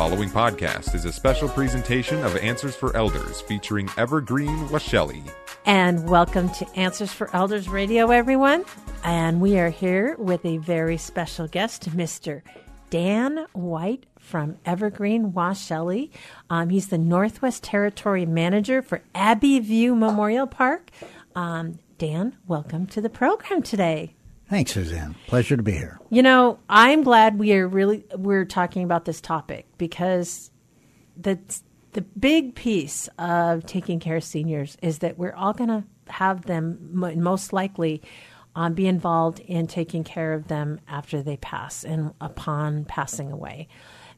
following podcast is a special presentation of Answers for Elders featuring Evergreen Washelli. And welcome to Answers for Elders Radio, everyone. And we are here with a very special guest, Mr. Dan White from Evergreen Washelli. Um, he's the Northwest Territory Manager for Abbey View Memorial Park. Um, Dan, welcome to the program today. Thanks, Suzanne. Pleasure to be here. You know, I'm glad we are really we're talking about this topic because the the big piece of taking care of seniors is that we're all going to have them most likely um, be involved in taking care of them after they pass and upon passing away.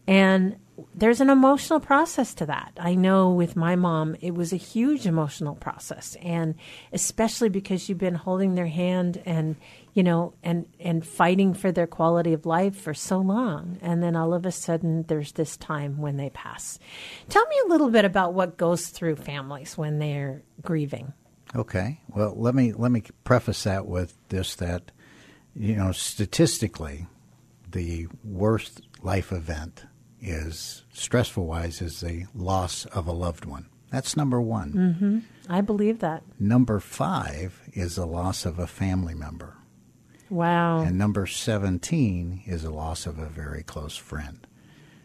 And there's an emotional process to that. I know with my mom, it was a huge emotional process. And especially because you've been holding their hand and, you know, and, and fighting for their quality of life for so long. And then all of a sudden, there's this time when they pass. Tell me a little bit about what goes through families when they're grieving. Okay. Well, let me let me preface that with this that you know, statistically, the worst life event is stressful wise is the loss of a loved one. That's number one. Mm-hmm. I believe that. Number five is the loss of a family member. Wow. And number 17 is the loss of a very close friend.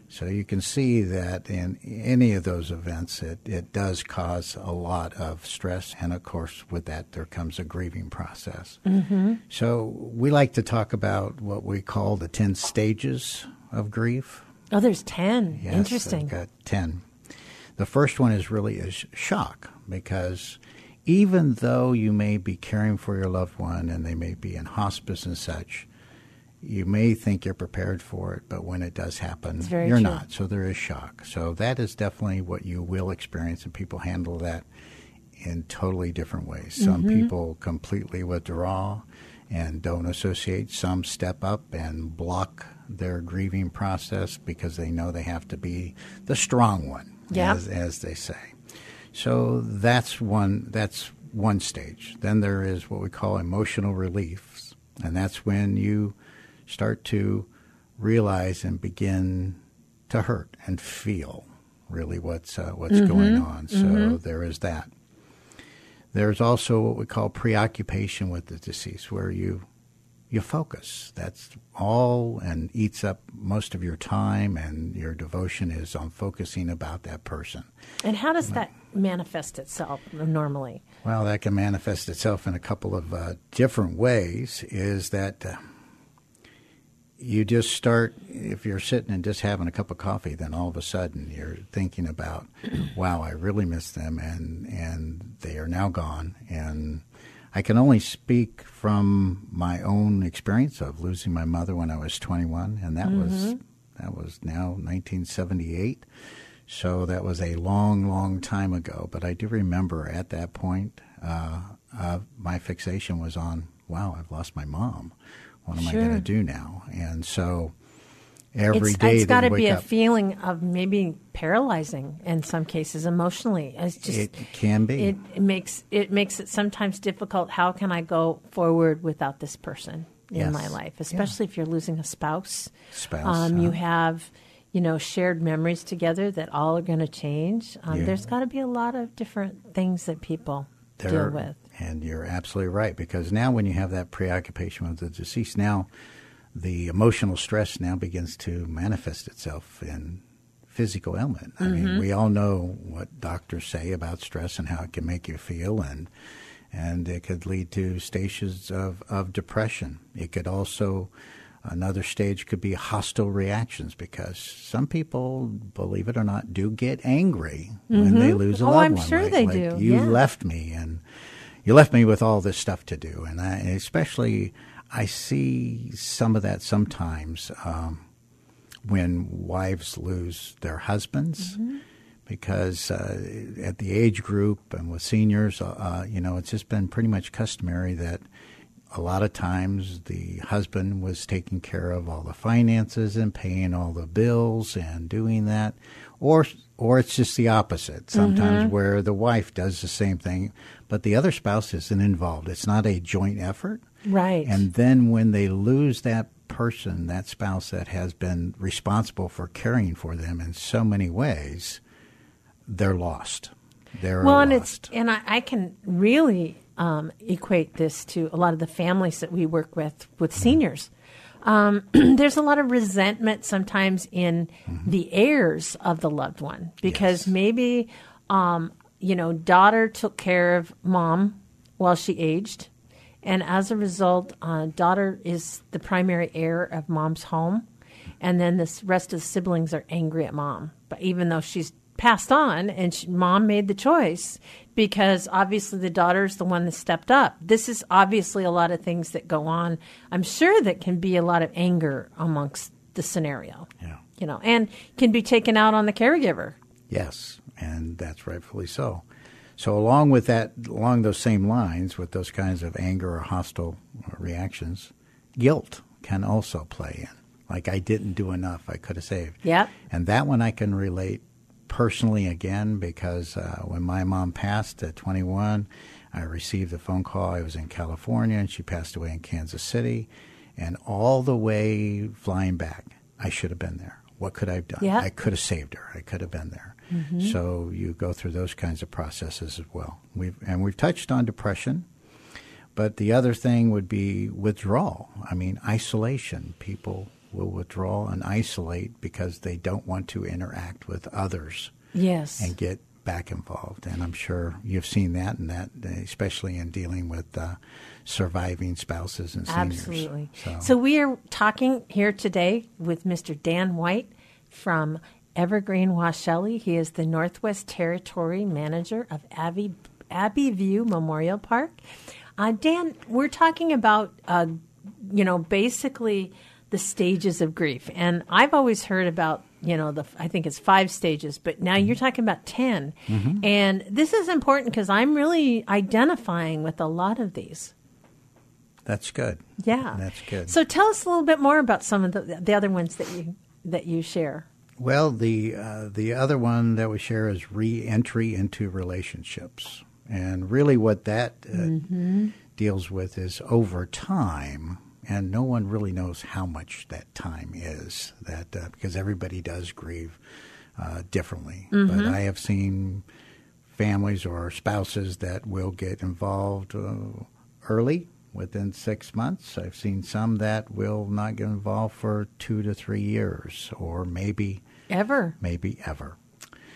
So you can see that in any of those events, it, it does cause a lot of stress. And of course, with that, there comes a grieving process. Mm-hmm. So we like to talk about what we call the 10 stages of grief. Oh, there's 10. Yes, Interesting. I've got 10. The first one is really a shock because even though you may be caring for your loved one and they may be in hospice and such, you may think you're prepared for it, but when it does happen, you're true. not. So there is shock. So that is definitely what you will experience, and people handle that in totally different ways. Some Mm-hmm. people completely withdraw and don't associate. Some step up and block their grieving process because they know they have to be the strong one, Yeah. as, as they say. So that's one. That's one stage. Then there is what we call emotional relief, and that's when you start to realize and begin to hurt and feel really what's uh, what's going on. So there is that. There's also what we call preoccupation with the deceased, where you you focus. That's all and eats up most of your time, and your devotion is on focusing about that person. And how does that manifest itself normally? Well, that can manifest itself in a couple of uh, different ways. Is that uh, you just start, if you're sitting and just having a cup of coffee, then all of a sudden you're thinking about, wow, I really miss them, and, and they are now gone. And I can only speak from my own experience of losing my mother when I was 21, and that was that was now 1978. So that was a long, long time ago. But I do remember at that point, uh, uh, my fixation was on, wow, I've lost my mom. What am I going to do now? And so every it's, day it's got to be wake a feeling of maybe paralyzing in some cases emotionally. It's just it can be. it, it makes it makes it sometimes difficult. How can I go forward without this person in Yes. my life? Especially if you're losing a spouse. Spouse, Um, you uh-huh. have you know shared memories together that all are going to change. Um, Yeah. There's got to be a lot of different things that people deal There- with. And you're absolutely right because now when you have that preoccupation with the deceased, now the emotional stress now begins to manifest itself in physical ailment. I Mm-hmm. mean, we all know what doctors say about stress and how it can make you feel and and it could lead to stages of, of depression. It could also another stage could be hostile reactions because some people, believe it or not, do get angry when they lose a Oh, loved I'm one. sure right? they Like, do, You yeah. left me and you left me with all this stuff to do, and I, and especially I see some of that sometimes um, when wives lose their husbands. Mm-hmm. Because uh, at the age group and with seniors, uh, you know, it's just been pretty much customary that a lot of times the husband was taking care of all the finances and paying all the bills and doing that, or or it's just the opposite. Sometimes where the wife does the same thing, but the other spouse isn't involved. It's not a joint effort. Right. And then when they lose that person, that spouse that has been responsible for caring for them in so many ways, they're lost. They're well, lost. and it's and I, I can really um, equate this to a lot of the families that we work with with seniors. Um, there's a lot of resentment sometimes in the heirs of the loved one because Yes. maybe um, you know daughter took care of mom while she aged, and as a result, uh, daughter is the primary heir of mom's home, and then the rest of the siblings are angry at mom, but even though she's passed on and she, mom made the choice because obviously the daughter's the one that stepped up. This is obviously a lot of things that go on i'm sure that can be a lot of anger amongst the scenario. Yeah. you know and can be taken out on the caregiver. Yes, and that's rightfully so. So, along with that, along those same lines, with those kinds of anger or hostile reactions, guilt can also play in. Like, I didn't do enough, I could have saved. Yep. And that one I can relate personally again because uh, when my mom passed at 21, I received a phone call. I was in California and she passed away in Kansas City. And all the way flying back, I should have been there. What could I have done? Yeah. I could have saved her. I could have been there. Mm-hmm. So you go through those kinds of processes as well. We've and we've touched on depression, but the other thing would be withdrawal. I mean, isolation. People will withdraw and isolate because they don't want to interact with others yes and get back involved. And I'm sure you've seen that, and that especially in dealing with uh, surviving spouses and seniors. Absolutely. So, So. we are talking here today with Mr. Dan White from Evergreen Washelli. He is the Northwest Territory Manager of Abbey, Abbey View Memorial Park. Uh, Dan, we're talking about, uh, you know, basically the stages of grief. And I've always heard about, you know, the I think it's five stages, but now you're talking about 10. And this is important because I'm really identifying with a lot of these. that's good. Yeah, That's good. So tell us a little bit more about some of the the other ones that you that you share. Well, the uh, the other one that we share is re-entry into relationships, and really what that uh, deals with is over time, and no one really knows how much that time is. That uh, because everybody does grieve uh, differently, but I have seen families or spouses that will get involved uh, early within six months. I've seen some that will not get involved for two to three years, or maybe Ever? maybe ever.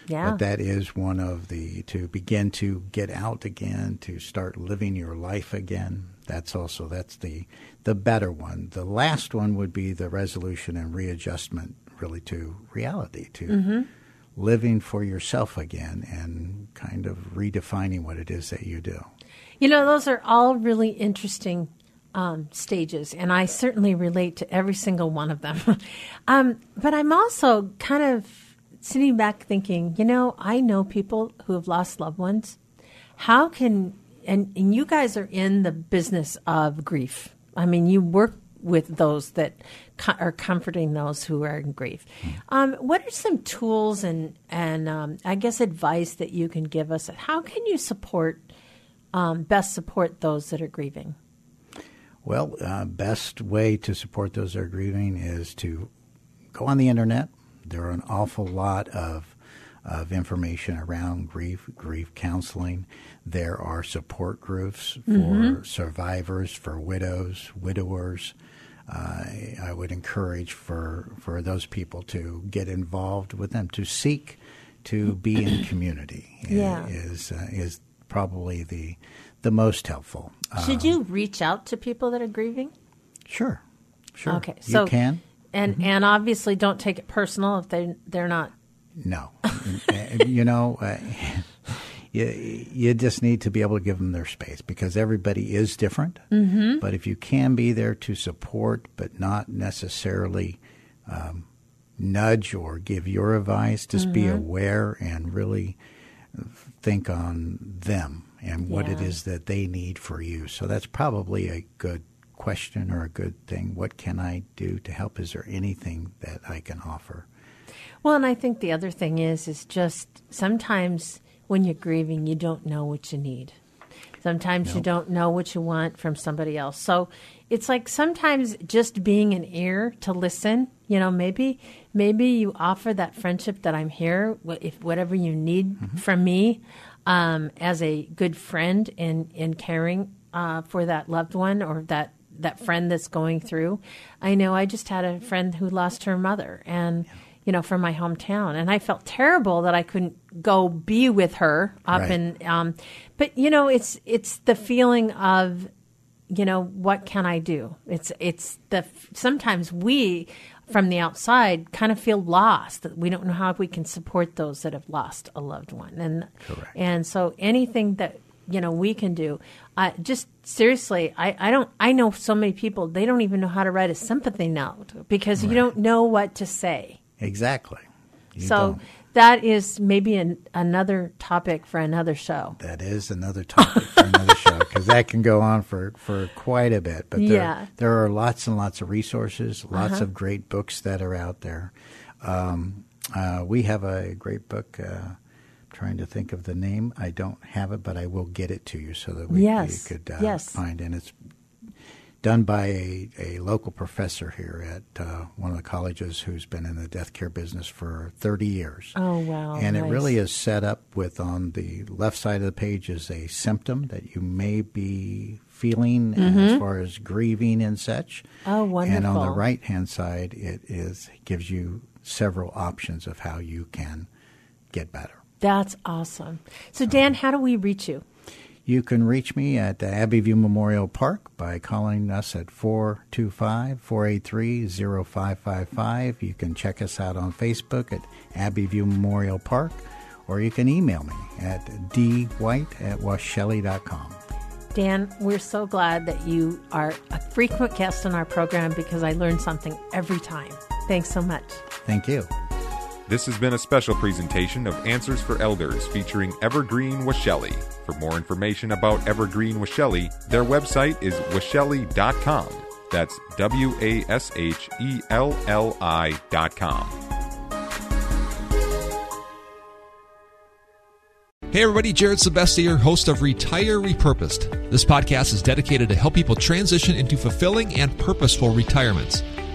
Yeah. But that is one of the to begin to get out again, to start living your life again. That's also that's the the better one. The last one would be the resolution and readjustment, really to reality, to Mm-hmm. living for yourself again, and kind of redefining what it is that you do. You know, those are all really interesting um, stages, and I certainly relate to every single one of them. um, but I'm also kind of sitting back thinking, you know, I know people who have lost loved ones. How can and, and you guys are in the business of grief. I mean, you work with those that co- are comforting those who are in grief. Um, what are some tools and and um, I guess advice that you can give us? How can you support um, best support those that are grieving? Well, uh, best way to support those that are grieving is to go on the internet. There are an awful lot of of information around grief, grief counseling. There are support groups for survivors, for widows, widowers. Uh, I would encourage for for those people to get involved with them, to seek to be in community. Yeah. is uh, is probably the the most helpful. Should you reach out to people that are grieving? Sure, sure. Okay, so you can. and and obviously don't take it personal if they they're not. No, you know, uh, you you just need to be able to give them their space because everybody is different. Mm-hmm. But if you can be there to support, but not necessarily um, nudge or give your advice, just be aware and really think on them and what it Yeah. is that they need for you. So that's probably a good question or a good thing. What can I do to help? Is there anything that I can offer? Well, and I think the other thing is is just sometimes when you're grieving, you don't know what you need. Sometimes you don't know what you want from somebody else. So it's like sometimes just being an ear to listen. You know, maybe maybe you offer that friendship that I'm here. If whatever you need Mm-hmm. from me um, as a good friend in in caring uh, for that loved one or that that friend that's going through. I know I just had a friend who lost her mother and you know from my hometown and I felt terrible that I couldn't go be with her up Right. in um but you know it's it's the feeling of you know what can I do? It's it's the sometimes we from the outside kind of feel lost that we don't know how we can support those that have lost a loved one and Correct. and so anything that you know we can do uh, just seriously I, I don't i know so many people they don't even know how to write a sympathy note because you don't know what to say Exactly. You so don't. that is maybe an, another topic for another show That is another topic for another show because that can go on for, for quite a bit. But there, Yeah. Uh-huh. there are lots and lots of resources, lots of great books that are out there. Um, uh, we have a great book. Uh, trying to think of the name. I don't have it, but I will get it to you so that we Yes. you could uh, Yes. find. And it's done by a, a local professor here at uh, one of the colleges who's been in the death care business for 30 years. oh wow And it really is set up with on the left side of the page is a symptom that you may be feeling as far as grieving and such. Mm-hmm. Oh, And on the right hand side, it is gives you several options of how you can get better. that's awesome so dan how do we reach you You can reach me at Abbeyview Memorial Park by calling us at 425 483 0555. You can check us out on Facebook at Abbeyview Memorial Park, or you can email me at dwhite at washelli.com. Dan, we're so glad that you are a frequent guest on our program because I learn something every time. Thanks so much. Thank you. This has been a special presentation of Answers for Elders featuring Evergreen Washelli. For more information about Evergreen Washelli, their website is washelli.com. That's W A S H E L L I dot com. Hey everybody, Jared Sebestier, host of Retire Repurposed. This podcast is dedicated to help people transition into fulfilling and purposeful retirements.